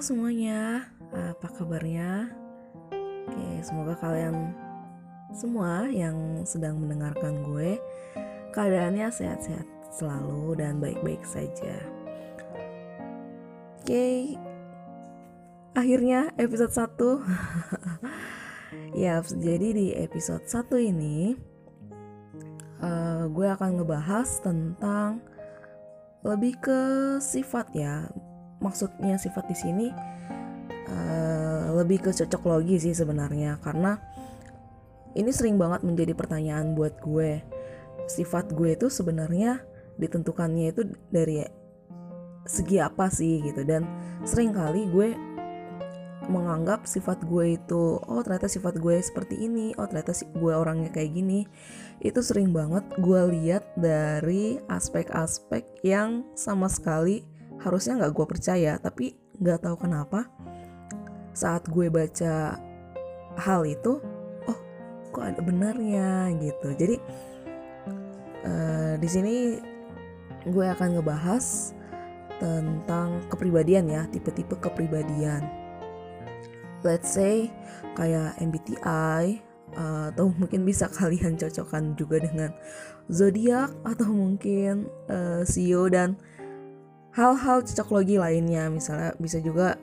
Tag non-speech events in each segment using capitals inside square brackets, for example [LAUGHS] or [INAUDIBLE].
Semuanya, apa kabarnya? Oke, semoga kalian semua yang sedang mendengarkan gue keadaannya sehat-sehat selalu dan baik-baik saja. Oke, akhirnya episode 1 [LAUGHS] Ya, jadi di episode 1 ini uh, gue akan ngebahas tentang lebih ke sifat ya maksudnya sifat di sini uh, lebih ke cocok logi sih sebenarnya. Karena ini sering banget menjadi pertanyaan buat gue. Sifat gue itu sebenarnya ditentukannya itu dari segi apa sih gitu. Dan sering kali gue menganggap sifat gue itu oh ternyata sifat gue seperti ini oh ternyata gue orangnya kayak gini. Itu sering banget gue lihat dari aspek-aspek yang sama sekali harusnya nggak gue percaya tapi nggak tahu kenapa saat gue baca hal itu oh kok ada benarnya gitu. Jadi uh, di sini gue akan ngebahas tentang kepribadian ya tipe-tipe kepribadian. Let's say kayak MBTI uh, atau mungkin bisa [LAUGHS] kalian cocokkan juga dengan zodiak atau mungkin uh, CEO dan hal-hal cocok logi lainnya misalnya bisa juga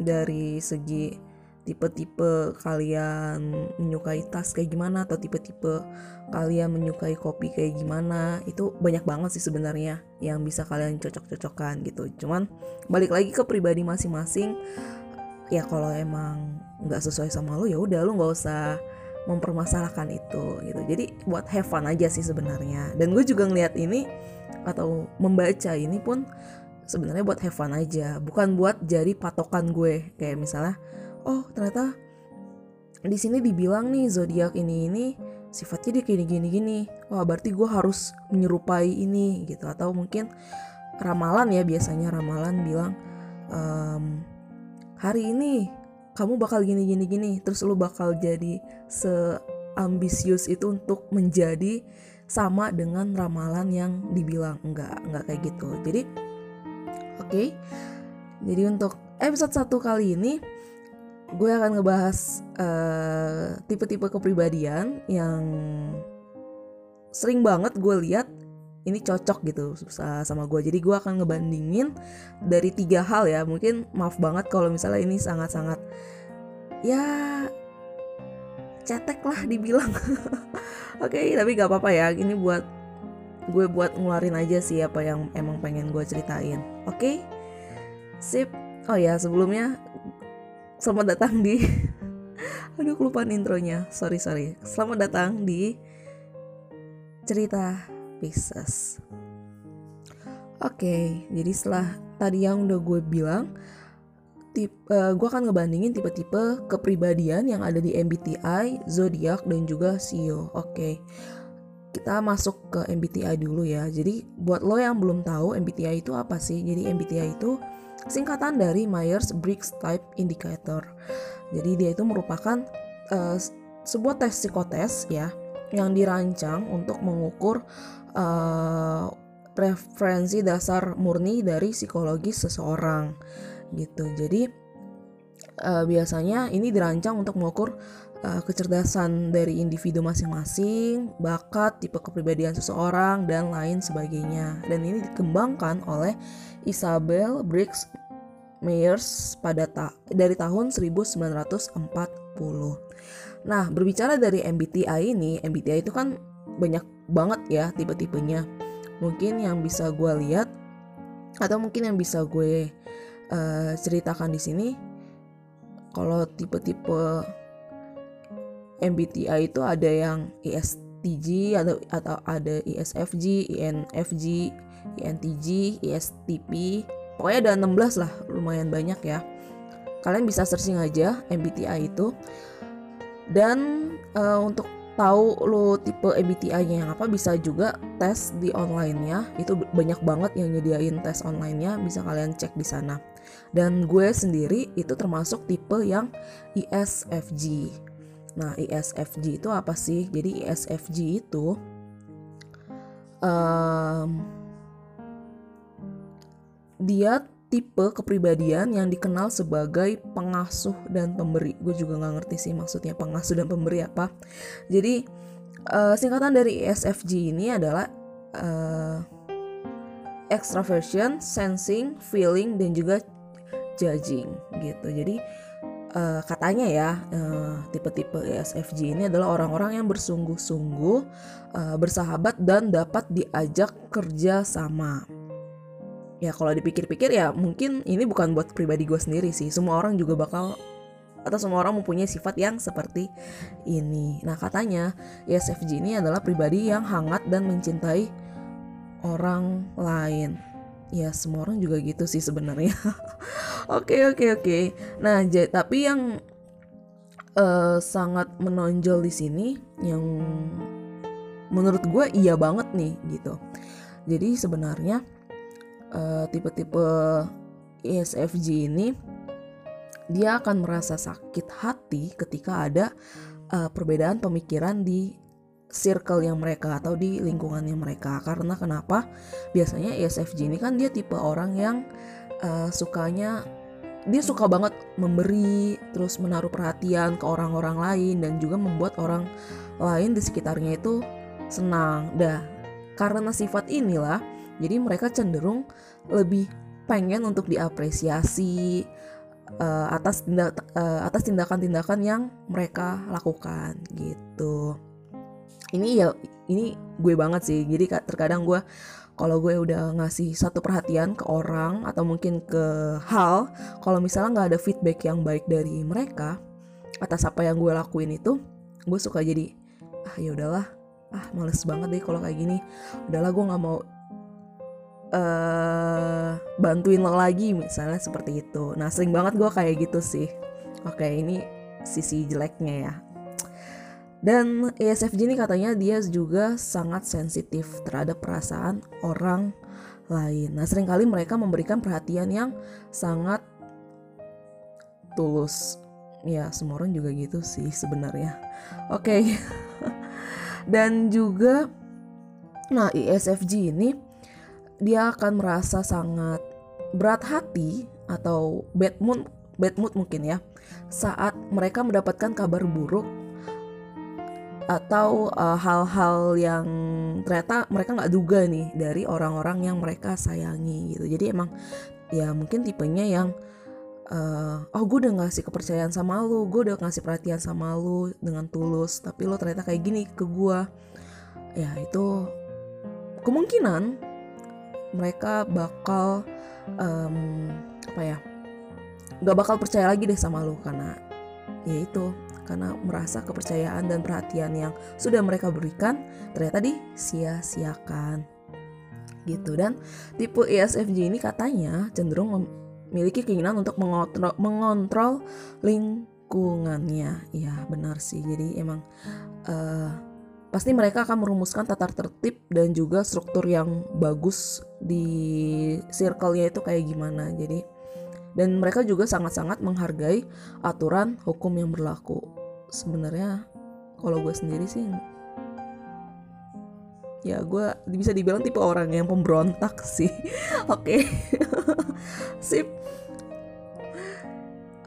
dari segi tipe-tipe kalian menyukai tas kayak gimana atau tipe-tipe kalian menyukai kopi kayak gimana itu banyak banget sih sebenarnya yang bisa kalian cocok-cocokkan gitu. Cuman balik lagi ke pribadi masing-masing ya kalau emang nggak sesuai sama lo ya udah lo nggak usah mempermasalahkan itu gitu. Jadi buat have fun aja sih sebenarnya. Dan gue juga ngeliat ini atau membaca ini pun sebenarnya buat have fun aja bukan buat jadi patokan gue. Kayak misalnya oh ternyata di sini dibilang nih zodiak ini ini sifatnya dia gini gini gini. Wah berarti gue harus menyerupai ini gitu. Atau mungkin ramalan ya biasanya ramalan bilang ehm, hari ini kamu bakal gini gini gini. Terus lu bakal jadi seambisius itu untuk menjadi sama dengan ramalan yang dibilang enggak enggak kayak gitu. Jadi oke. Okay. jadi untuk episode satu kali ini gue akan ngebahas uh, tipe-tipe kepribadian yang sering banget gue lihat ini cocok gitu sama gue. Jadi gue akan ngebandingin dari tiga hal ya. Mungkin maaf banget kalau misalnya ini sangat-sangat ya cetek lah dibilang. [LAUGHS] Oke okay, tapi gak apa-apa ya ini buat gue buat ngeluarin aja sih apa yang emang pengen gue ceritain. Oke? Okay? sip. Oh ya sebelumnya selamat datang di [LAUGHS] aduh kelupaan intronya. Sorry sorry. Selamat datang di cerita Pisces. Oke, jadi setelah tadi yang udah gue bilang, uh, gue akan ngebandingin tipe-tipe kepribadian yang ada di MBTI, zodiak dan juga CEO. Oke, kita masuk ke MBTI dulu ya. Jadi buat lo yang belum tahu MBTI itu apa sih? Jadi MBTI itu singkatan dari Myers-Briggs Type Indicator. Jadi dia itu merupakan uh, sebuah tes psikotes ya yang dirancang untuk mengukur uh, preferensi dasar murni dari psikologis seseorang gitu. Jadi uh, biasanya ini dirancang untuk mengukur uh, kecerdasan dari individu masing-masing, bakat, tipe kepribadian seseorang dan lain sebagainya. Dan ini dikembangkan oleh Isabel Briggs Myers pada ta dari tahun 1940. Nah, berbicara dari MBTI ini, MBTI itu kan banyak banget ya tipe-tipenya mungkin yang bisa gue lihat atau mungkin yang bisa gue uh, ceritakan di sini kalau tipe-tipe MBTI itu ada yang ISTJ atau atau ada ISFJ, INFJ, INTJ, ISTP. Pokoknya ada 16 lah, lumayan banyak ya. Kalian bisa searching aja MBTI itu. Dan uh, untuk tahu lo tipe MBTI-nya yang apa bisa juga tes di online-nya itu banyak banget yang nyediain tes online-nya bisa kalian cek di sana dan gue sendiri itu termasuk tipe yang ISFJ nah ISFJ itu apa sih jadi ISFJ itu um, dia tipe kepribadian yang dikenal sebagai pengasuh dan pemberi. Gue juga nggak ngerti sih maksudnya pengasuh dan pemberi apa. Jadi uh, singkatan dari ESFJ ini adalah uh, extraversion, sensing, feeling, dan juga judging gitu. Jadi uh, katanya ya uh, tipe-tipe ESFJ ini adalah orang-orang yang bersungguh-sungguh uh, bersahabat dan dapat diajak kerja sama. Ya kalau dipikir-pikir ya mungkin ini bukan buat pribadi gue sendiri sih. Semua orang juga bakal atau semua orang mempunyai sifat yang seperti ini. Nah katanya ESFJ ini adalah pribadi yang hangat dan mencintai orang lain ya semua orang juga gitu sih sebenarnya. [LAUGHS] Oke oke oke. Nah tapi yang uh, sangat menonjol di sini yang menurut gue iya banget nih gitu. Jadi sebenarnya uh, tipe-tipe ESFJ ini dia akan merasa sakit hati ketika ada uh, perbedaan pemikiran di circle yang mereka atau di lingkungannya mereka. Karena kenapa? Biasanya ESFJ ini kan dia tipe orang yang uh, sukanya dia suka banget memberi terus menaruh perhatian ke orang-orang lain dan juga membuat orang lain di sekitarnya itu senang. Dah karena sifat inilah jadi mereka cenderung lebih pengen untuk diapresiasi uh, atas tindak uh, atas tindakan-tindakan yang mereka lakukan gitu ini ya ini gue banget sih. Jadi terkadang gue kalau gue udah ngasih satu perhatian ke orang atau mungkin ke hal kalau misalnya nggak ada feedback yang baik dari mereka atas apa yang gue lakuin itu gue suka jadi ah ya udahlah. Ah males banget deh kalau kayak gini. Udahlah gue nggak mau uh, bantuin lo lagi misalnya seperti itu. Nah sering banget gue kayak gitu sih. Oke ini sisi jeleknya ya dan ESFJ ini katanya dia juga sangat sensitif terhadap perasaan orang lain. Nah, sering kali mereka memberikan perhatian yang sangat tulus. Ya, semua orang juga gitu sih sebenarnya. Oke. Okay. [LAUGHS] Dan juga nah ESFJ ini dia akan merasa sangat berat hati atau bad mood bad mood mungkin ya saat mereka mendapatkan kabar buruk atau eh, hal-hal uh, yang ternyata mereka nggak duga nih dari orang-orang yang mereka sayangi gitu. Jadi emang ya mungkin tipenya yang uh, oh gue udah ngasih kepercayaan sama lu gue udah ngasih perhatian sama lu dengan tulus tapi lo ternyata kayak gini ke gue ya itu kemungkinan mereka bakal um, apa ya nggak bakal percaya lagi deh sama lu karena ya itu karena merasa kepercayaan dan perhatian yang sudah mereka berikan ternyata disia-siakan. Gitu. Dan tipe ESFJ ini katanya cenderung memiliki keinginan untuk mengontrol, mengontrol lingkungannya. Ya benar sih. Jadi emang uh, pasti mereka akan merumuskan tata tertib dan juga struktur yang bagus di circle-nya itu kayak gimana. Jadi dan mereka juga sangat-sangat menghargai aturan hukum yang berlaku. Sebenarnya kalau gue sendiri sih ya gue bisa dibilang tipe orang yang pemberontak sih. [LAUGHS] Oke. [LAUGHS] Sip.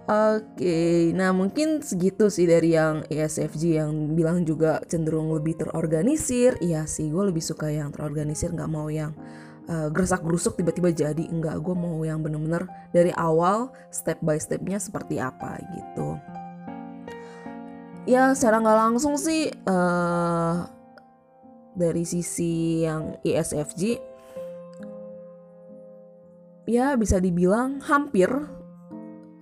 Oke, okay, nah mungkin segitu sih dari yang ESFJ yang bilang juga cenderung lebih terorganisir. Iya sih, gue lebih suka yang terorganisir, nggak mau yang uh, gersak gerusuk tiba-tiba jadi enggak gue mau yang bener-bener dari awal step by stepnya seperti apa gitu. Ya secara nggak langsung sih uh, dari sisi yang ISFJ ya bisa dibilang hampir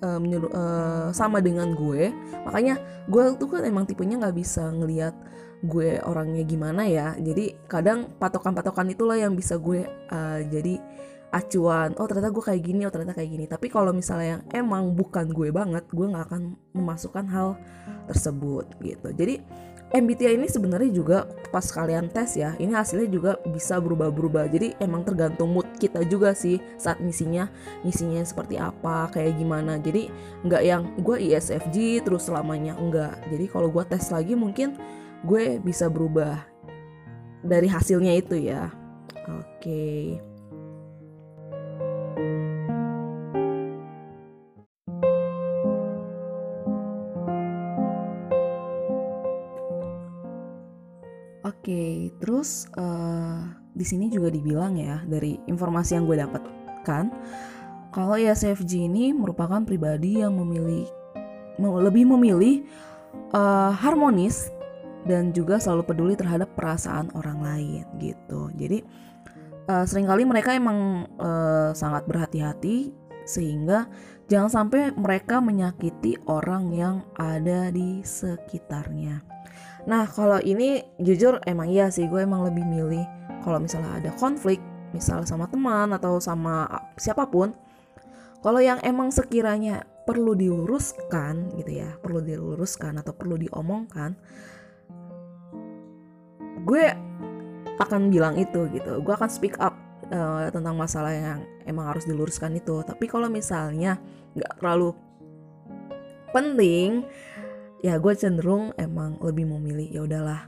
uh, uh, sama dengan gue. Makanya gue tuh kan emang tipenya nggak bisa ngelihat gue orangnya gimana ya jadi kadang patokan-patokan itulah yang bisa gue uh, jadi acuan oh ternyata gue kayak gini oh ternyata kayak gini tapi kalau misalnya yang emang bukan gue banget gue nggak akan memasukkan hal tersebut gitu jadi MBTI ini sebenarnya juga pas kalian tes ya, ini hasilnya juga bisa berubah-berubah. Jadi emang tergantung mood kita juga sih saat misinya, misinya seperti apa, kayak gimana. Jadi nggak yang gue ISFJ terus selamanya enggak. Jadi kalau gue tes lagi mungkin gue bisa berubah dari hasilnya itu ya oke. Oke, terus uh, di sini juga dibilang ya dari informasi yang gue dapatkan kalau ya CFG ini merupakan pribadi yang memilih lebih memilih uh, harmonis dan juga selalu peduli terhadap perasaan orang lain gitu. Jadi uh, sering kali mereka emang uh, sangat berhati-hati sehingga jangan sampai mereka menyakiti orang yang ada di sekitarnya. Nah kalau ini jujur emang iya sih gue emang lebih milih kalau misalnya ada konflik misal sama teman atau sama siapa pun kalau yang emang sekiranya perlu diluruskan gitu ya perlu diluruskan atau perlu diomongkan gue akan bilang itu gitu. Gue akan speak up uh, tentang masalah yang emang harus diluruskan itu. Tapi kalau misalnya nggak terlalu penting ya gue cenderung emang lebih memilih ya udahlah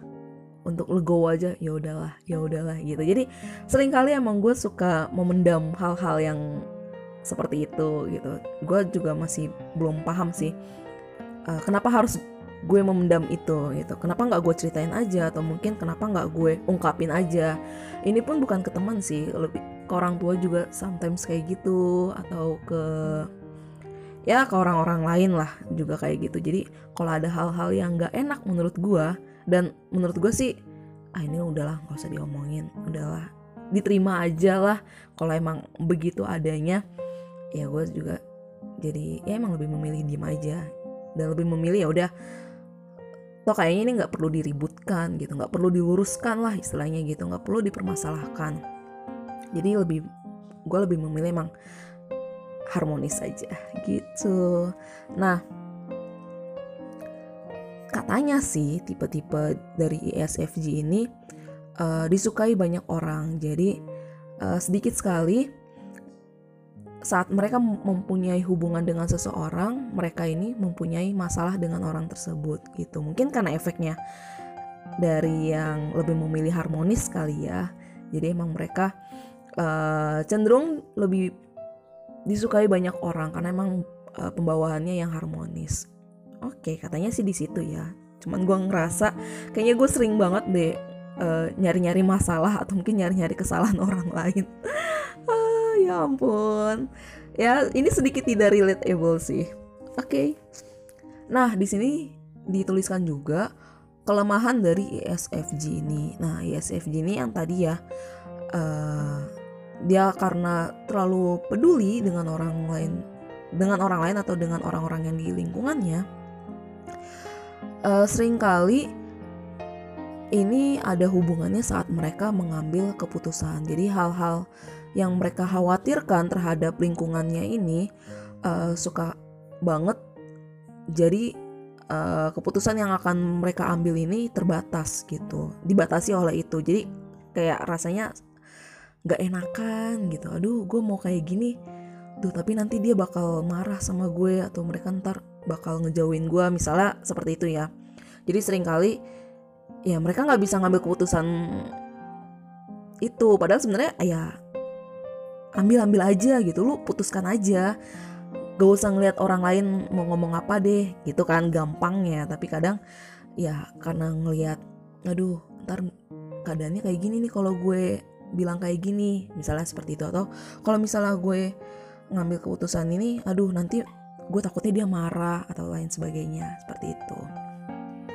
untuk legowo aja ya udahlah ya udahlah gitu. Jadi sering kali emang gue suka memendam hal-hal yang seperti itu gitu. Gue juga masih belum paham sih uh, kenapa harus gue memendam itu gitu. Kenapa nggak gue ceritain aja? Atau mungkin kenapa nggak gue ungkapin aja? Ini pun bukan ke teman sih lebih ke orang tua juga sometimes kayak gitu atau ke ya ke orang-orang lain lah juga kayak gitu. Jadi kalau ada hal-hal yang nggak enak menurut gue dan menurut gue sih ah ini udahlah nggak usah diomongin udahlah diterima aja lah. Kalau emang begitu adanya ya gue juga jadi ya emang lebih memilih diem aja. Dan lebih memilih ya udah toh kayaknya ini nggak perlu diributkan gitu. Nggak perlu diluruskan lah istilahnya gitu. Nggak perlu dipermasalahkan. Jadi lebih gue lebih memilih emang harmonis saja gitu. Nah katanya sih tipe-tipe dari ISFJ ini uh, disukai banyak orang. Jadi uh, sedikit sekali saat mereka mempunyai hubungan dengan seseorang, mereka ini mempunyai masalah dengan orang tersebut gitu. Mungkin karena efeknya dari yang lebih memilih harmonis kali ya. Jadi emang mereka uh, cenderung lebih disukai banyak orang karena emang uh, pembawaannya yang harmonis. Oke, katanya sih di situ ya. Cuman gue ngerasa kayaknya gue sering banget deh uh, nyari-nyari masalah atau mungkin nyari-nyari kesalahan [LAUGHS] orang lain ya ampun ya ini sedikit tidak relatable sih oke okay. nah di sini dituliskan juga kelemahan dari ISFJ ini nah ISFJ ini yang tadi ya uh, dia karena terlalu peduli dengan orang lain dengan orang lain atau dengan orang-orang yang di lingkungannya uh, sering kali ini ada hubungannya saat mereka mengambil keputusan. Jadi hal-hal yang mereka khawatirkan terhadap lingkungannya ini uh, suka banget. Jadi uh, keputusan yang akan mereka ambil ini terbatas gitu dibatasi oleh itu. Jadi kayak rasanya nggak enakan gitu. Aduh gue mau kayak gini. Tuh tapi nanti dia bakal marah sama gue atau mereka ntar bakal ngejauhin gue misalnya seperti itu ya. Jadi sering kali ya mereka nggak bisa ngambil keputusan itu. Padahal sebenarnya ya ambil ambil aja gitu. Lu putuskan aja. Gak usah ngeliat orang lain mau ngomong apa deh. Gitu kan gampangnya tapi kadang ya karena ngeliat aduh ntar keadaannya kayak gini nih kalau gue bilang kayak gini. Misalnya seperti itu. Atau kalau misalnya gue ngambil keputusan ini aduh nanti gue takutnya dia marah atau lain sebagainya. Seperti itu.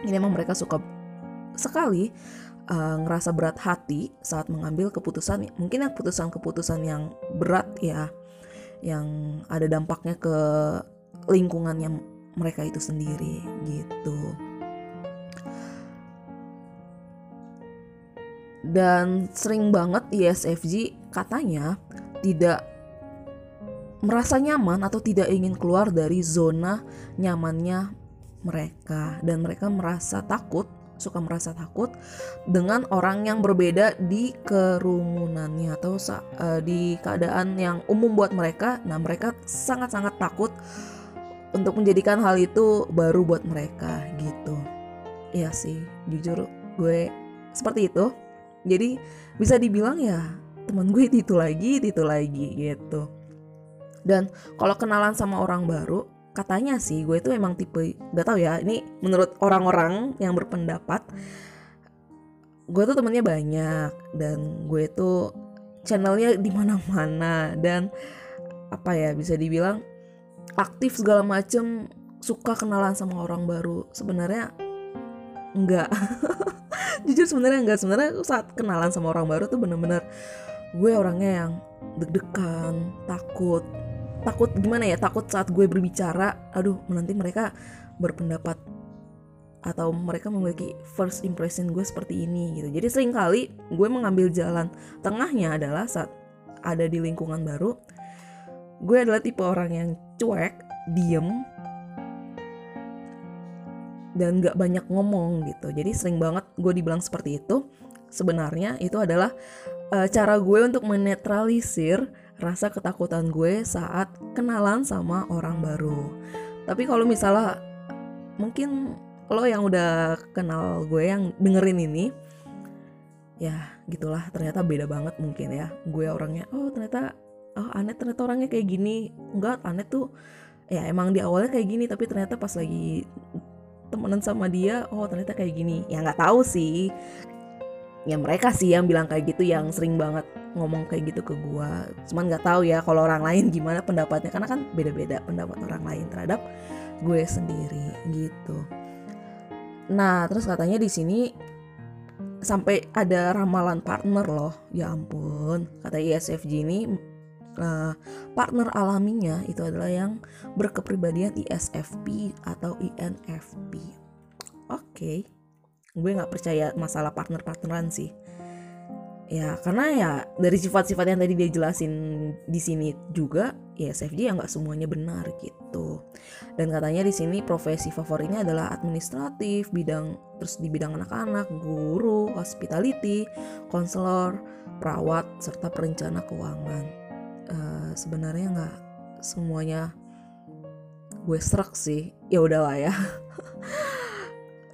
Ini emang mereka suka sekali uh, ngerasa berat hati saat mengambil keputusan mungkin keputusan-keputusan yang berat ya yang ada dampaknya ke lingkungannya mereka itu sendiri gitu. Dan sering banget ISFJ katanya tidak merasa nyaman atau tidak ingin keluar dari zona nyamannya mereka. Dan mereka merasa takut suka merasa takut dengan orang yang berbeda di kerumunannya atau uh, di keadaan yang umum buat mereka. Nah, mereka sangat-sangat takut untuk menjadikan hal itu baru buat mereka gitu. Iya sih, jujur gue seperti itu. Jadi bisa dibilang ya teman gue itu lagi, itu lagi gitu. Dan kalau kenalan sama orang baru, katanya sih gue itu emang tipe gak tau ya ini menurut orang-orang yang berpendapat gue tuh temennya banyak dan gue tuh channelnya di mana-mana dan apa ya bisa dibilang aktif segala macem suka kenalan sama orang baru. Sebenarnya enggak [LAUGHS] jujur sebenarnya enggak sebenarnya saat kenalan sama orang baru tuh bener-bener gue orangnya yang deg-degan takut takut gimana ya takut saat gue berbicara aduh nanti mereka berpendapat atau mereka memiliki first impression gue seperti ini gitu. Jadi sering kali gue mengambil jalan tengahnya adalah saat ada di lingkungan baru gue adalah tipe orang yang cuek diem dan gak banyak ngomong gitu. Jadi sering banget gue dibilang seperti itu. Sebenarnya itu adalah uh, cara gue untuk menetralisir rasa ketakutan gue saat kenalan sama orang baru. Tapi kalau misalnya mungkin lo yang udah kenal gue yang dengerin ini ya gitulah ternyata beda banget mungkin ya. Gue orangnya oh ternyata oh Anet ternyata orangnya kayak gini. Enggak Anet tuh ya emang di awalnya kayak gini tapi ternyata pas lagi temenan sama dia oh ternyata kayak gini. Ya nggak tahu sih ya mereka sih yang bilang kayak gitu yang sering banget ngomong kayak gitu ke gue cuman nggak tahu ya kalau orang lain gimana pendapatnya karena kan beda-beda pendapat orang lain terhadap gue sendiri gitu Nah, terus katanya di sini sampai ada ramalan partner loh. Ya ampun, kata ISFJ ini uh, partner alaminya itu adalah yang berkepribadian ISFP atau INFP. Oke, okay. Gue nggak percaya masalah partner-partneran sih. Ya karena ya dari sifat-sifat yang tadi dia jelasin di sini juga ya SFJ ya nggak semuanya benar gitu. Dan katanya di sini profesi favoritnya adalah administratif bidang terus di bidang anak-anak guru hospitality konselor perawat serta perencana keuangan. Uh, sebenarnya nggak semuanya gue serak sih. Ya udahlah ya [LAUGHS]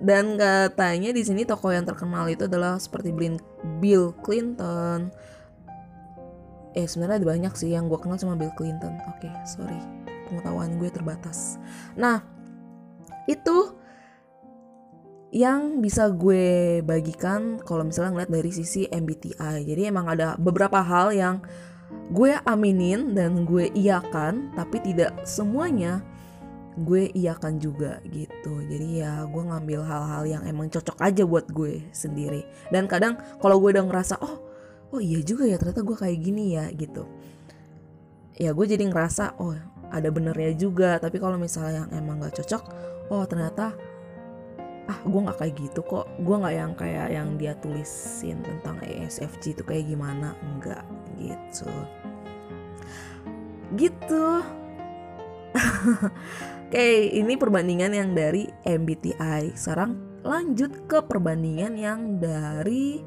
Dan katanya di sini tokoh yang terkenal itu adalah seperti Bill Clinton. Eh sebenarnya ada banyak sih yang gue kenal cuma Bill Clinton. Oke, okay, sorry. Pengetahuan gue terbatas. Nah, itu yang bisa gue bagikan kalau misalnya ngeliat dari sisi MBTI. Jadi emang ada beberapa hal yang gue aminin dan gue iakan, tapi tidak semuanya gue iakan juga gitu. Jadi ya gue ngambil hal-hal yang emang cocok aja buat gue sendiri. Dan kadang kalau gue udah ngerasa oh oh iya juga ya ternyata gue kayak gini ya gitu. Ya gue jadi ngerasa oh ada benernya juga. Tapi kalau misalnya yang emang gak cocok oh ternyata ah gue nggak kayak gitu kok. Gue nggak yang kayak yang dia tulisin tentang ESFJ itu kayak gimana. Enggak gitu. Gitu [LAUGHS] Oke, ini perbandingan yang dari MBTI. Sekarang lanjut ke perbandingan yang dari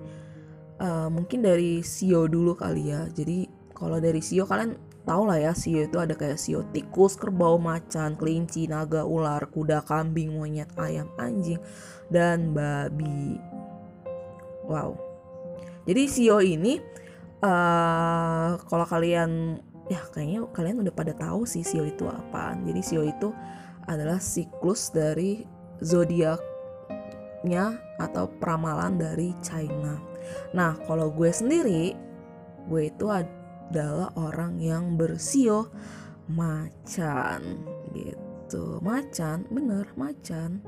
uh, mungkin dari Sio dulu kali ya. Jadi kalau dari Sio kalian tau lah ya Sio itu ada kayak Sio tikus, kerbau, macan, kelinci, naga, ular, kuda, kambing, monyet, ayam, anjing, dan babi. Wow. Jadi Sio ini uh, kalau kalian ya kayaknya kalian udah pada tahu sih Sio itu apaan. Jadi Sio itu adalah siklus dari zodiaknya atau peramalan dari China. Nah, kalau gue sendiri, gue itu adalah orang yang bersio macan gitu. Macan, bener macan.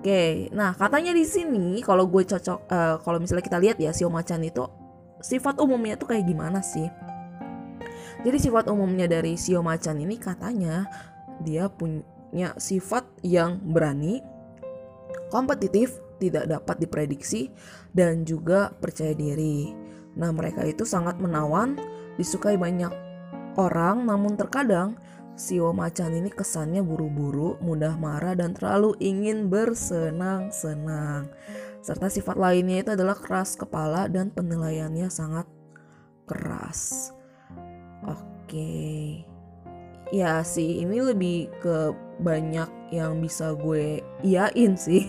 Oke, nah katanya di sini kalau gue cocok, uh, kalau misalnya kita lihat ya sio macan itu sifat umumnya tuh kayak gimana sih? Jadi sifat umumnya dari sio macan ini katanya dia punya sifat yang berani, kompetitif, tidak dapat diprediksi, dan juga percaya diri. Nah, mereka itu sangat menawan, disukai banyak orang, namun terkadang Sio macan ini kesannya buru-buru, mudah marah, dan terlalu ingin bersenang-senang. Serta sifat lainnya itu adalah keras kepala dan penilaiannya sangat keras. Oke. Ya sih ini lebih ke banyak yang bisa gue iyain sih.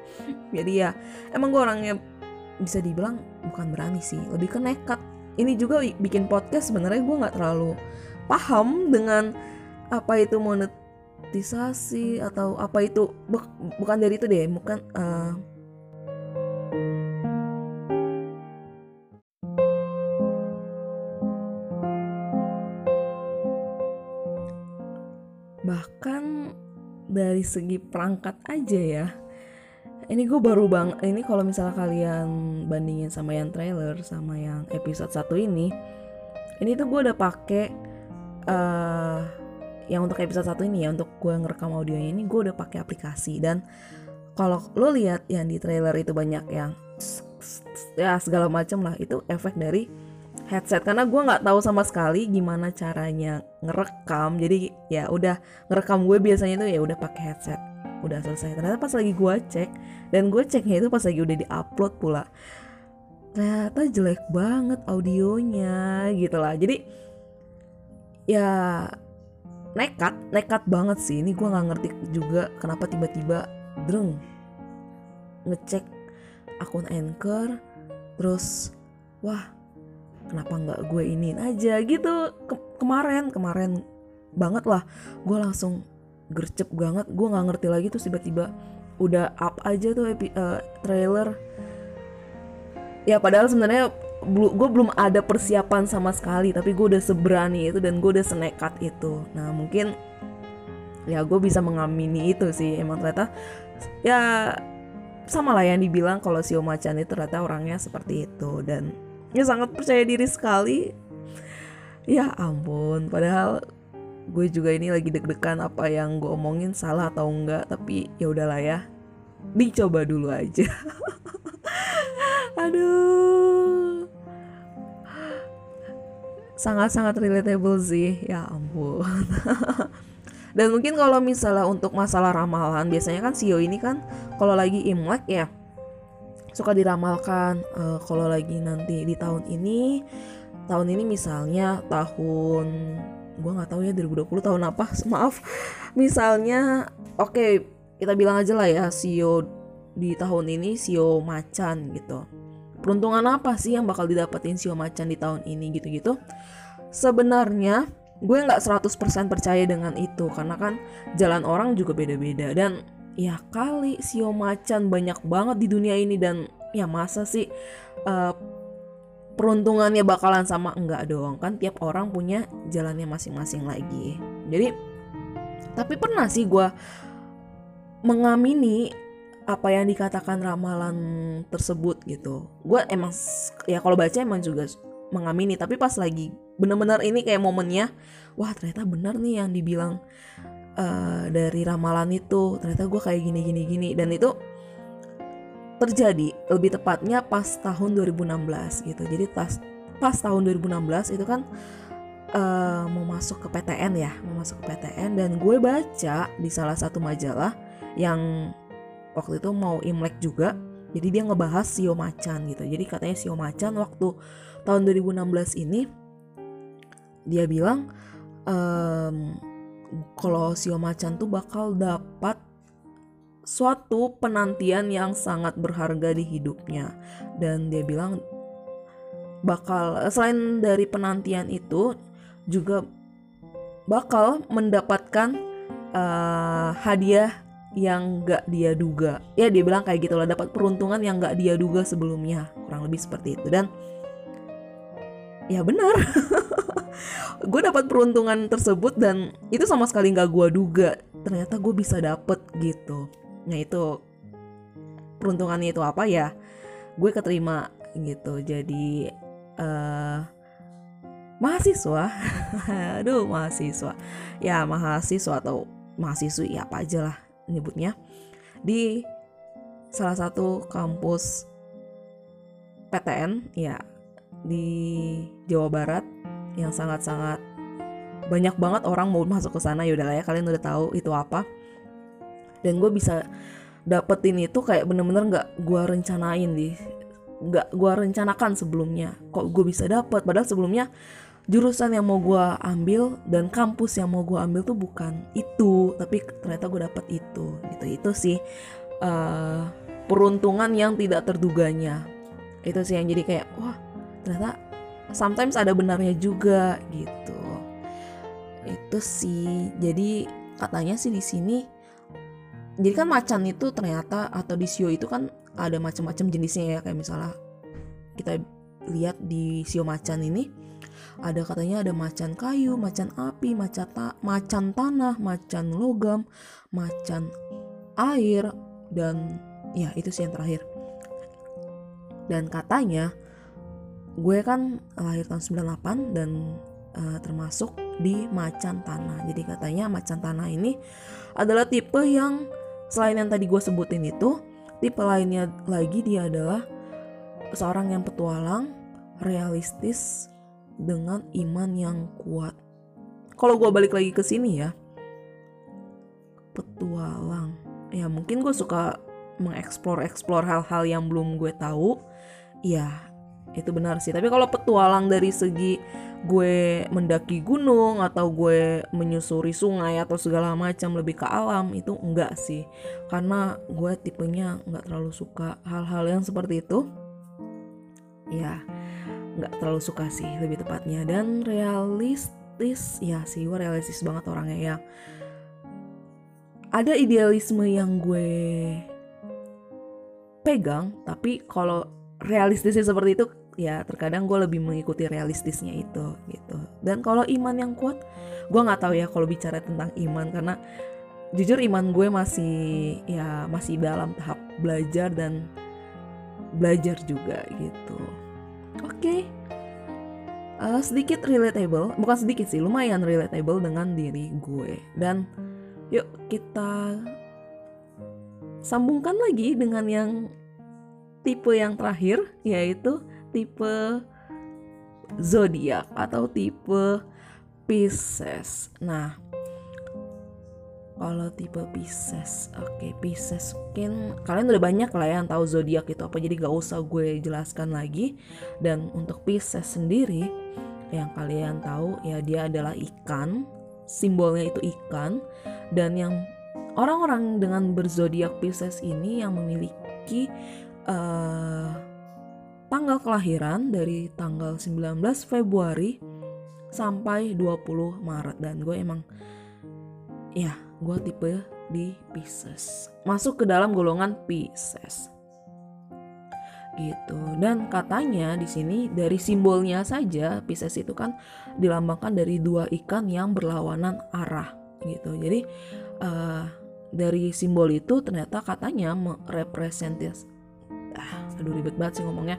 [LAUGHS] Jadi ya emang gue orangnya bisa dibilang bukan berani sih lebih ke nekat. Ini juga bikin podcast sebenarnya gue nggak terlalu paham dengan apa itu monetisasi atau apa itu bukan dari itu deh bukan uh, dari segi perangkat aja ya. Ini gue baru bang ini kalau misalnya kalian bandingin sama yang trailer sama yang episode satu ini ini tuh gue udah pakai uh, yang untuk episode satu ini ya untuk gue ngerekam audionya ini gue udah pakai aplikasi. Dan kalau lo lihat yang di trailer itu banyak yang ya segala macam lah itu efek dari headset karena gue nggak tahu sama sekali gimana caranya ngerekam. Jadi ya udah ngerekam gue biasanya tuh ya udah pakai headset. Udah selesai. Ternyata pas lagi gue cek dan gue ceknya itu pas lagi udah diupload pula ternyata jelek banget audionya gitu lah. Jadi ya nekat nekat banget sih. Ini gue nggak ngerti juga kenapa tiba-tiba dreng ngecek akun anchor terus wah kenapa nggak gue iniin aja gitu. Ke kemarin kemarin banget lah. Gue langsung gercep banget. Gue nggak ngerti lagi tuh tiba-tiba udah up aja tuh epi, uh, trailer. Ya padahal sebenarnya gue belum ada persiapan sama sekali tapi gue udah seberani itu dan gue udah senekat itu. Nah mungkin ya gue bisa mengamini itu sih. Emang ternyata ya sama lah yang dibilang kalau si Macan itu ternyata orangnya seperti itu. Dan ya sangat percaya diri sekali. Ya ampun padahal gue juga ini lagi deg-degan apa yang gue omongin salah atau enggak tapi ya udahlah ya. Dicoba dulu aja. [LAUGHS] Aduh. Sangat-sangat relatable sih. Ya ampun. [LAUGHS] Dan mungkin kalau misalnya untuk masalah ramalan biasanya kan Sio ini kan kalau lagi Imlek ya suka diramalkan uh, kalau lagi nanti di tahun ini tahun ini misalnya tahun gue nggak tahu ya 2020 tahun apa [LAUGHS] maaf. Misalnya oke okay, kita bilang aja lah ya sio di tahun ini sio macan gitu. Peruntungan apa sih yang bakal didapetin sio macan di tahun ini gitu-gitu? Sebenarnya gue nggak 100% percaya dengan itu karena kan jalan orang juga beda-beda dan ya kali sio macan banyak banget di dunia ini dan ya masa sih uh, peruntungannya bakalan sama? Enggak dong kan tiap orang punya jalannya masing-masing lagi. Jadi tapi pernah sih gue mengamini apa yang dikatakan ramalan tersebut gitu. Gue emang ya kalau baca emang juga mengamini. Tapi pas lagi bener-bener ini kayak momennya wah ternyata benar nih yang dibilang uh, dari ramalan itu. Ternyata gue kayak gini gini gini. Dan itu terjadi lebih tepatnya pas tahun 2016 gitu. Jadi pas pas tahun 2016 itu kan uh, mau masuk ke PTN ya mau masuk ke PTN dan gue baca di salah satu majalah yang waktu itu mau Imlek juga. Jadi dia ngebahas Sio Macan gitu. Jadi katanya Sio Macan waktu tahun 2016 ini dia bilang um, kalau Sio Macan tuh bakal dapat suatu penantian yang sangat berharga di hidupnya. Dan dia bilang bakal selain dari penantian itu juga bakal mendapatkan uh, hadiah yang gak dia duga. Ya dia bilang kayak gitu lah dapat peruntungan yang gak dia duga sebelumnya kurang lebih seperti itu. Dan ya benar. [LAUGHS] Gue dapat peruntungan tersebut dan itu sama sekali gak gue duga. Ternyata gue bisa dapet gitu. Nah itu peruntungannya itu apa ya? Gue keterima gitu. Jadi uh, mahasiswa, [LAUGHS] aduh mahasiswa, ya mahasiswa atau mahasiswi ya apa aja lah nyebutnya. Di salah satu kampus PTN ya di Jawa Barat yang sangat-sangat banyak banget orang mau masuk ke sana. Ya udah ya kalian udah tahu itu apa. Dan gue bisa dapetin itu kayak bener-bener nggak -bener gue rencanain di nggak gue rencanakan sebelumnya. Kok gue bisa dapet? Padahal sebelumnya jurusan yang mau gue ambil dan kampus yang mau gue ambil tuh bukan itu tapi ternyata gue dapet itu. Gitu itu sih uh, peruntungan yang tidak terduganya. Itu sih yang jadi kayak wah ternyata sometimes ada benarnya juga gitu. Itu sih. Jadi katanya sih di sini jadi kan macan itu ternyata atau di sio itu kan ada macam-macam jenisnya ya. Kayak misalnya kita lihat di sio macan ini ada katanya ada macan kayu, macan api, macan, ta macan tanah, macan logam, macan air dan ya itu sih yang terakhir. Dan katanya gue kan lahir tahun 98 dan uh, termasuk di macan tanah. Jadi katanya macan tanah ini adalah tipe yang selain yang tadi gue sebutin itu, tipe lainnya lagi dia adalah seorang yang petualang, realistis dengan iman yang kuat. Kalau gue balik lagi ke sini ya, petualang. Ya mungkin gue suka mengeksplor-eksplor hal-hal yang belum gue tahu. Ya itu benar sih. Tapi kalau petualang dari segi gue mendaki gunung atau gue menyusuri sungai atau segala macam lebih ke alam itu enggak sih. Karena gue tipenya enggak terlalu suka hal-hal yang seperti itu. Ya nggak terlalu suka sih lebih tepatnya. Dan realistis ya sih gue realistis banget orangnya ya. Ada idealisme yang gue pegang tapi kalau realistisnya seperti itu ya terkadang gue lebih mengikuti realistisnya itu gitu. Dan kalau iman yang kuat gue nggak tahu ya kalau bicara tentang iman karena jujur iman gue masih ya masih dalam tahap belajar dan belajar juga gitu. Oke. Okay. uh, eh, sedikit relatable bukan sedikit sih lumayan relatable dengan diri gue. Dan yuk kita sambungkan lagi dengan yang tipe yang terakhir yaitu tipe zodiak atau tipe Pisces. Nah, kalau tipe Pisces, oke okay, Pisces mungkin kalian udah banyak lah ya yang tahu zodiak itu apa, jadi gak usah gue jelaskan lagi. Dan untuk Pisces sendiri, yang kalian tahu ya dia adalah ikan, simbolnya itu ikan, dan yang orang-orang dengan berzodiak Pisces ini yang memiliki uh, tanggal kelahiran dari tanggal 19 Februari sampai 20 Maret. Dan gue emang ya gue tipe di Pisces. Masuk ke dalam golongan Pisces. Gitu. Dan katanya di sini dari simbolnya saja Pisces itu kan dilambangkan dari dua ikan yang berlawanan arah. Gitu. Jadi uh, dari simbol itu ternyata katanya merepresentasi aduh ribet banget sih ngomongnya.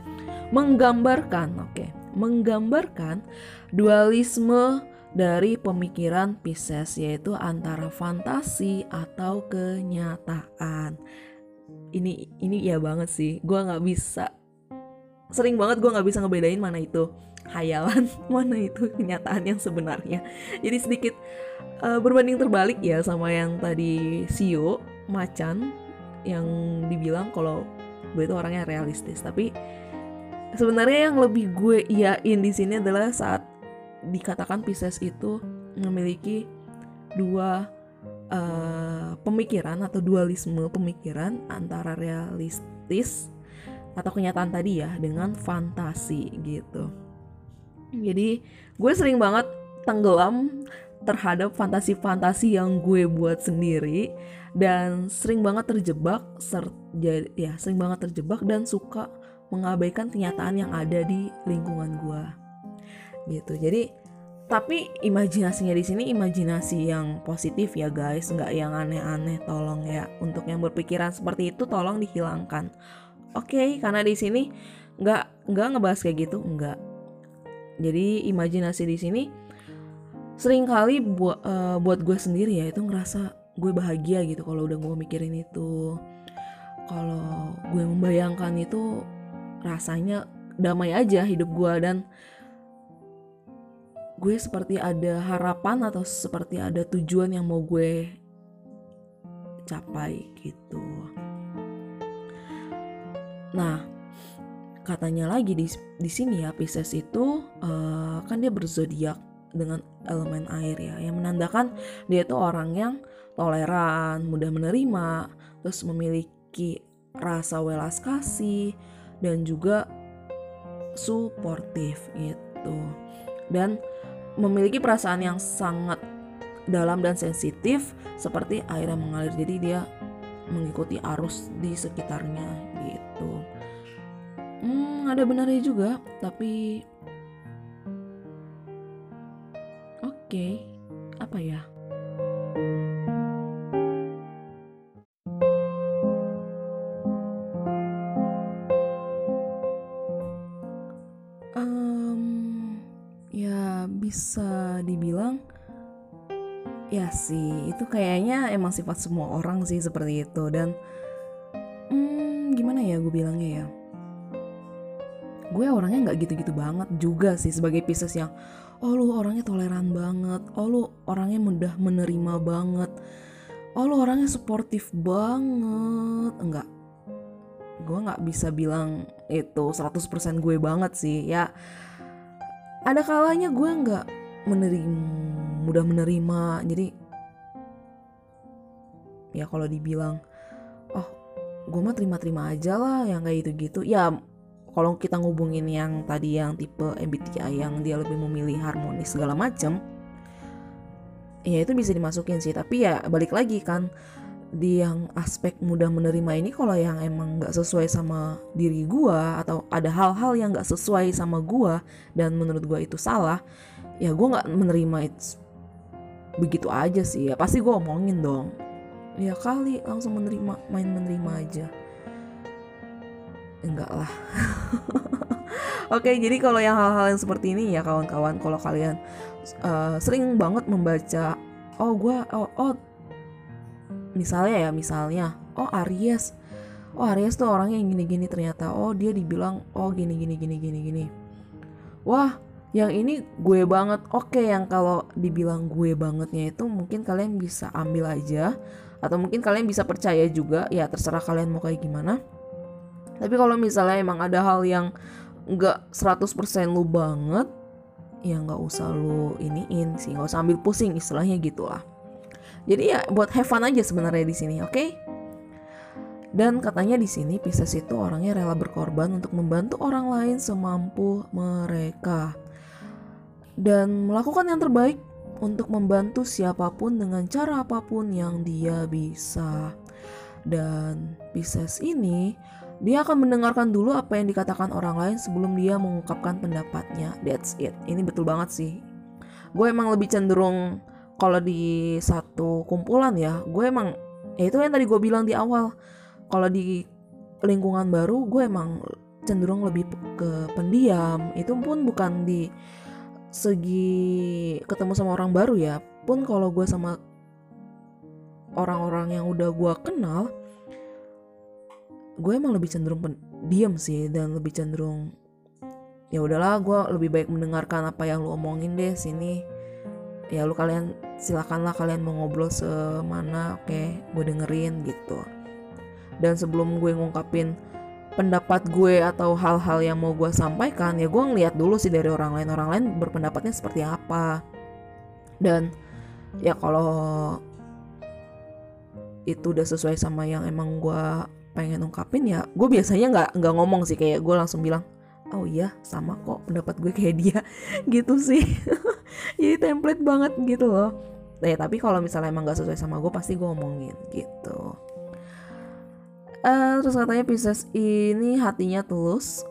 Menggambarkan oke. Okay, menggambarkan dualisme dari pemikiran Pisces yaitu antara fantasi atau kenyataan. Ini ini ya banget sih. Gue nggak bisa sering banget gue nggak bisa ngebedain mana itu hayalan [LAUGHS] mana itu kenyataan yang sebenarnya. Jadi sedikit uh, berbanding terbalik ya sama yang tadi Sio macan yang dibilang kalau gue itu orangnya realistis tapi sebenarnya yang lebih gue iyain di sini adalah saat dikatakan Pisces itu memiliki dua uh, pemikiran atau dualisme pemikiran antara realistis atau kenyataan tadi ya dengan fantasi gitu. Jadi gue sering banget tenggelam terhadap fantasi-fantasi yang gue buat sendiri dan sering banget terjebak ser ya sering banget terjebak dan suka mengabaikan kenyataan yang ada di lingkungan gue gitu. Jadi tapi imajinasinya di sini imajinasi yang positif ya guys. Nggak yang aneh-aneh tolong ya. Untuk yang berpikiran seperti itu tolong dihilangkan. Oke okay, karena di sini nggak nggak ngebahas kayak gitu nggak. Jadi imajinasi di sini sering kali buat uh, buat gue sendiri ya itu ngerasa gue bahagia gitu kalau udah gue mikirin itu. Kalau gue membayangkan itu rasanya damai aja hidup gue dan gue seperti ada harapan atau seperti ada tujuan yang mau gue capai gitu. Nah katanya lagi di di sini ya Pisces itu uh, kan dia berzodiak dengan elemen air ya yang menandakan dia itu orang yang toleran, mudah menerima, terus memiliki rasa welas kasih dan juga suportif gitu. Dan memiliki perasaan yang sangat dalam dan sensitif seperti air yang mengalir. Jadi dia mengikuti arus di sekitarnya gitu. Hmm, ada benarnya juga, tapi okay, apa ya bisa dibilang ya sih itu kayaknya emang sifat semua orang sih seperti itu. Dan hmm, gimana ya gue bilangnya ya? Gue orangnya nggak gitu-gitu banget juga sih sebagai Pisces yang oh lu orangnya toleran banget. Oh lu orangnya mudah menerima banget. Oh lu orangnya suportif banget. Enggak. Gue nggak bisa bilang itu 100% gue banget sih ya ada kalanya gue nggak menerima mudah menerima. Jadi ya kalau dibilang oh gue mah terima-terima aja lah yang kayak gitu-gitu. Ya kalau kita ngubungin yang tadi yang tipe MBTI yang dia lebih memilih harmonis segala macem ya itu bisa dimasukin sih. Tapi ya balik lagi kan di yang aspek mudah menerima ini kalau yang emang nggak sesuai sama diri gua atau ada hal-hal yang nggak sesuai sama gua dan menurut gua itu salah ya gua nggak menerima itu begitu aja sih. Ya pasti gua omongin dong. Ya kali langsung menerima main menerima aja. Enggak lah. [LAUGHS] Oke jadi kalau yang hal-hal yang seperti ini ya kawan-kawan kalau kalian uh, sering banget membaca oh gua oh, oh misalnya ya misalnya oh Aries. Oh Aries tuh orangnya yang gini-gini ternyata. Oh dia dibilang oh gini gini gini gini gini. Wah yang ini gue banget. Oke yang kalau dibilang gue bangetnya itu mungkin kalian bisa ambil aja. Atau mungkin kalian bisa percaya juga. Ya terserah kalian mau kayak gimana. Tapi kalau misalnya emang ada hal yang nggak 100% lu banget ya nggak usah lu iniin sih. Nggak usah ambil pusing istilahnya gitulah jadi ya buat have fun aja sebenarnya di sini, oke? Okay? Dan katanya di sini Pisces itu orangnya rela berkorban untuk membantu orang lain semampu mereka. Dan melakukan yang terbaik untuk membantu siapa pun dengan cara apa pun yang dia bisa. Dan Pisces ini dia akan mendengarkan dulu apa yang dikatakan orang lain sebelum dia mengungkapkan pendapatnya. That's it. Ini betul banget sih. Gue emang lebih cenderung kalau di satu kumpulan ya gue emang ya itu yang tadi gue bilang di awal. Kalau di lingkungan baru gue emang cenderung lebih ke pendiam. Itu pun bukan di segi ketemu sama orang baru ya. Pun kalau gue sama orang-orang yang udah gue kenal gue emang lebih cenderung pendiam sih dan lebih cenderung ya udahlah gue lebih baik mendengarkan apa yang lu omongin deh sini ya lu kalian silakanlah kalian mau ngobrol semana oke? Okay, gue dengerin gitu. Dan sebelum gue ngungkapin pendapat gue atau hal-hal yang mau gue sampaikan ya gue ngeliat dulu sih dari orang lain. Orang lain berpendapatnya seperti apa. Dan ya kalau itu udah sesuai sama yang emang gue pengen ungkapin ya gue biasanya nggak nggak ngomong sih. Kayak gue langsung bilang oh iya sama kok pendapat gue kayak dia. [LAUGHS] Gitu sih. [LAUGHS] Jadi template banget gitu loh. Ya tapi kalau misalnya emang gak sesuai sama gue pasti gue omongin gitu. Uh, terus katanya Pisces ini hatinya tulus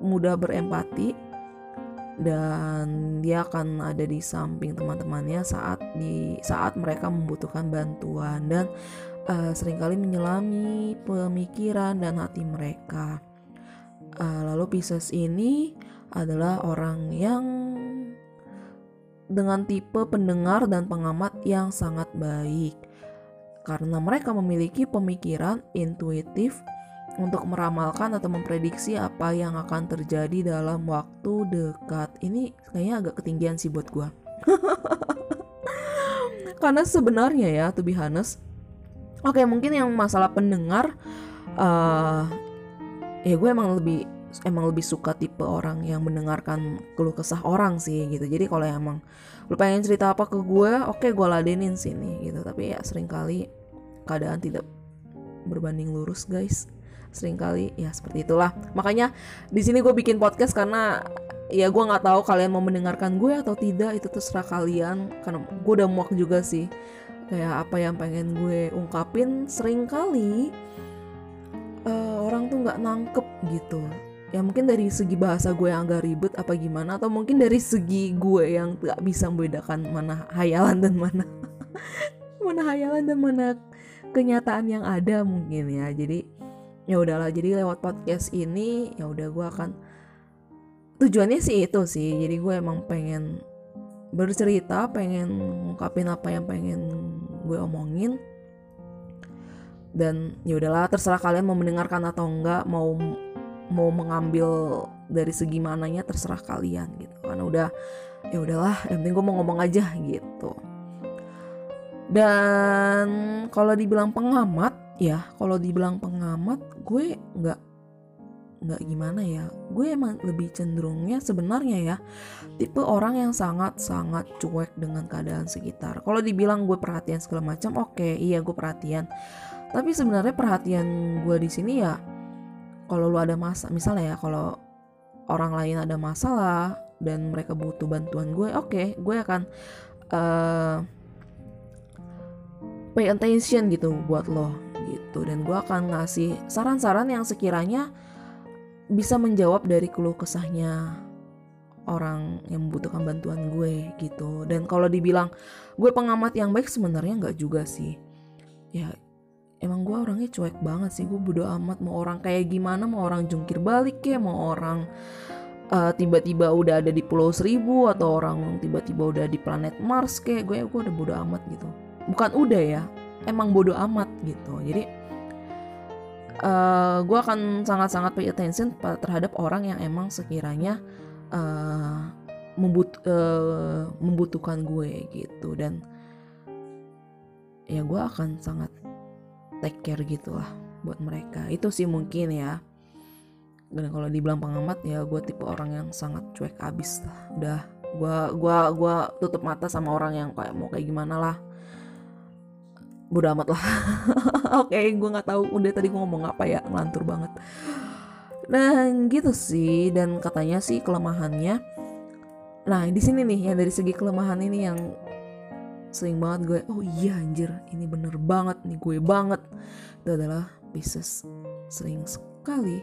mudah berempati dan dia akan ada di samping teman-temannya saat di saat mereka membutuhkan bantuan dan uh, sering kali menyelami pemikiran dan hati mereka Uh, lalu Pisces ini adalah orang yang dengan tipe pendengar dan pengamat yang sangat baik. Karena mereka memiliki pemikiran intuitif untuk meramalkan atau memprediksi apa yang akan terjadi dalam waktu dekat. Ini kayaknya agak ketinggian sih buat gue. [LAUGHS] Karena sebenarnya ya, to be honest, oke okay, mungkin yang masalah pendengar, uh, ya gue emang lebih emang lebih suka tipe orang yang mendengarkan keluh kesah orang sih gitu. Jadi kalau emang lu pengen cerita apa ke gue oke okay, gue ladenin sini gitu. Tapi ya sering kali keadaan tidak berbanding lurus guys. Seringkali ya seperti itulah. Makanya di sini gue bikin podcast karena ya gue nggak tahu kalian mau mendengarkan gue atau tidak. Itu terserah kalian. Karena gue udah muak juga sih. Kayak apa yang pengen gue ungkapin sering kali uh, orang tuh nggak nangkep gitu. Ya mungkin dari segi bahasa gue yang agak ribet apa gimana atau mungkin dari segi gue yang gak bisa membedakan mana hayalan dan mana [LAUGHS] mana hayalan dan mana kenyataan yang ada mungkin ya. Jadi ya udahlah jadi lewat podcast ini ya udah gue akan tujuannya sih itu sih. Jadi gue emang pengen bercerita pengen ngungkapin apa yang pengen gue omongin dan ya udahlah terserah kalian mau mendengarkan atau enggak mau mau mengambil dari segi mananya terserah kalian gitu. Karena udah ya udahlah yang penting gue mau ngomong aja gitu. Dan kalau dibilang pengamat ya kalau dibilang pengamat gue nggak nggak gimana ya. Gue emang lebih cenderungnya sebenarnya ya tipe orang yang sangat sangat cuek dengan keadaan sekitar. Kalau dibilang gue perhatian segala macam oke okay, iya gue perhatian tapi sebenarnya perhatian gue di sini ya kalau lu ada masa misalnya ya kalau orang lain ada masalah dan mereka butuh bantuan gue oke okay, gue akan uh, pay attention gitu buat lo gitu. Dan gue akan ngasih saran-saran yang sekiranya bisa menjawab dari keluh kesahnya orang yang membutuhkan bantuan gue gitu. Dan kalau dibilang gue pengamat yang baik sebenarnya nggak juga sih. Ya emang gue orangnya cuek banget sih gue bodo amat mau orang kayak gimana mau orang jungkir balik ya mau orang uh, tiba-tiba udah ada di pulau seribu atau orang tiba-tiba udah di planet Mars kayak gue gue udah bodo amat gitu. Bukan udah ya emang bodo amat gitu. Jadi uh, gue akan sangat-sangat pay attention terhadap orang yang emang sekiranya uh, membut uh, membutuhkan gue gitu. Dan ya gue akan sangat take care gitu lah buat mereka. Itu sih mungkin ya. Dan kalau dibilang pengamat ya gue tipe orang yang sangat cuek abis lah. Udah gue gua gua tutup mata sama orang yang kayak mau kayak gimana lah. Bodo amat lah. [LAUGHS] Oke okay, gue nggak tahu udah tadi gue ngomong apa ya ngelantur banget. Nah gitu sih dan katanya sih kelemahannya. Nah di sini nih yang dari segi kelemahan ini yang sering banget gue oh iya anjir ini bener banget nih gue banget. Itu adalah Pisces sering sekali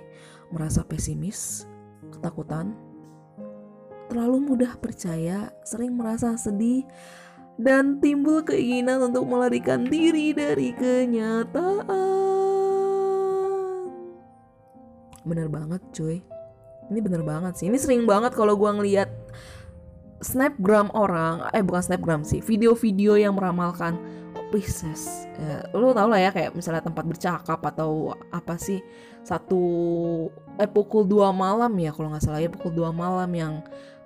merasa pesimis ketakutan terlalu mudah percaya sering merasa sedih dan timbul keinginan untuk melarikan diri dari kenyataan. Bener banget cuy. Ini bener banget sih. Ini sering banget kalau gue ngeliat snapgram orang eh bukan snapgram sih video-video yang meramalkan. Pisces ya, lu tau lah ya kayak misalnya tempat bercakap atau apa sih satu eh pukul dua malam ya kalau nggak salah ya pukul dua malam yang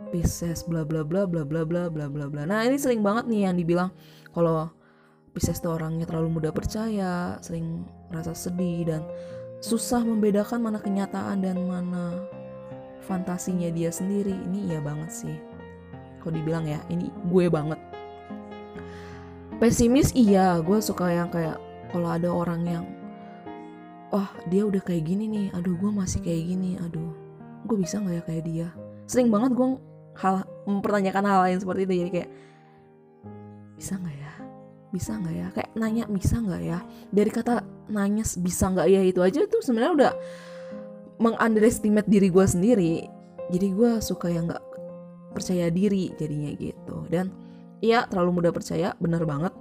Pisces bla bla bla bla bla bla bla bla bla. Nah ini sering banget nih yang dibilang kalau Pisces tuh orangnya terlalu mudah percaya sering merasa sedih dan susah membedakan mana kenyataan dan mana fantasinya dia sendiri. Ini iya banget sih kalau dibilang ya ini gue banget. Pesimis iya gue suka yang kayak kalau ada orang yang wah dia udah kayak gini nih aduh gue masih kayak gini aduh gue bisa nggak ya kayak dia? Sering banget gue hal mempertanyakan hal lain seperti itu jadi kayak bisa nggak ya? Bisa nggak ya? Kayak nanya bisa nggak ya? Dari kata nanya bisa nggak ya? Itu aja tuh sebenarnya udah mengunderestimate diri gue sendiri. Jadi gue suka yang nggak percaya diri jadinya gitu. Dan iya terlalu mudah percaya bener banget.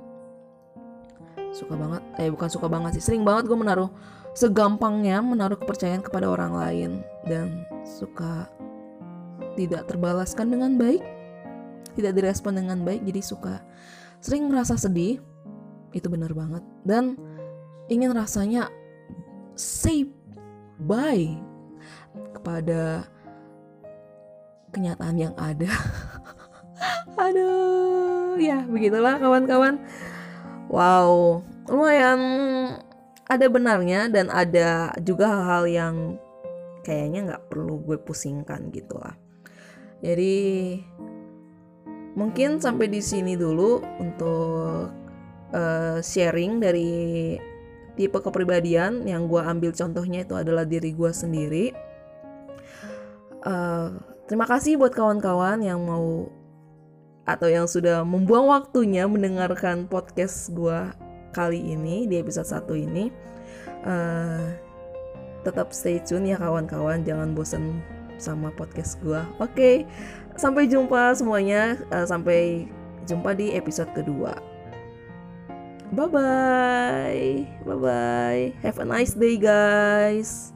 Suka banget eh bukan suka banget sih sering banget gue menaruh segampangnya menaruh kepercayaan kepada orang lain. Dan suka tidak terbalaskan dengan baik tidak direspon dengan baik jadi suka sering merasa sedih itu bener banget. Dan ingin rasanya say bye kepada kenyataan yang ada. [LAUGHS] Aduh, ya begitulah kawan-kawan. Wow, lumayan ada benarnya dan ada juga hal-hal yang kayaknya nggak perlu gue pusingkan gitu lah. Jadi mungkin sampai di sini dulu untuk uh, sharing dari tipe kepribadian yang gue ambil contohnya itu adalah diri gue sendiri. Uh, Terima kasih buat kawan-kawan yang mau atau yang sudah membuang waktunya mendengarkan podcast gue kali ini di episode 1 ini. Uh, tetap stay tune ya kawan-kawan. Jangan bosen sama podcast gue oke sampai jumpa semuanya. Uh, sampai jumpa di episode kedua. Bye bye bye bye have a nice day guys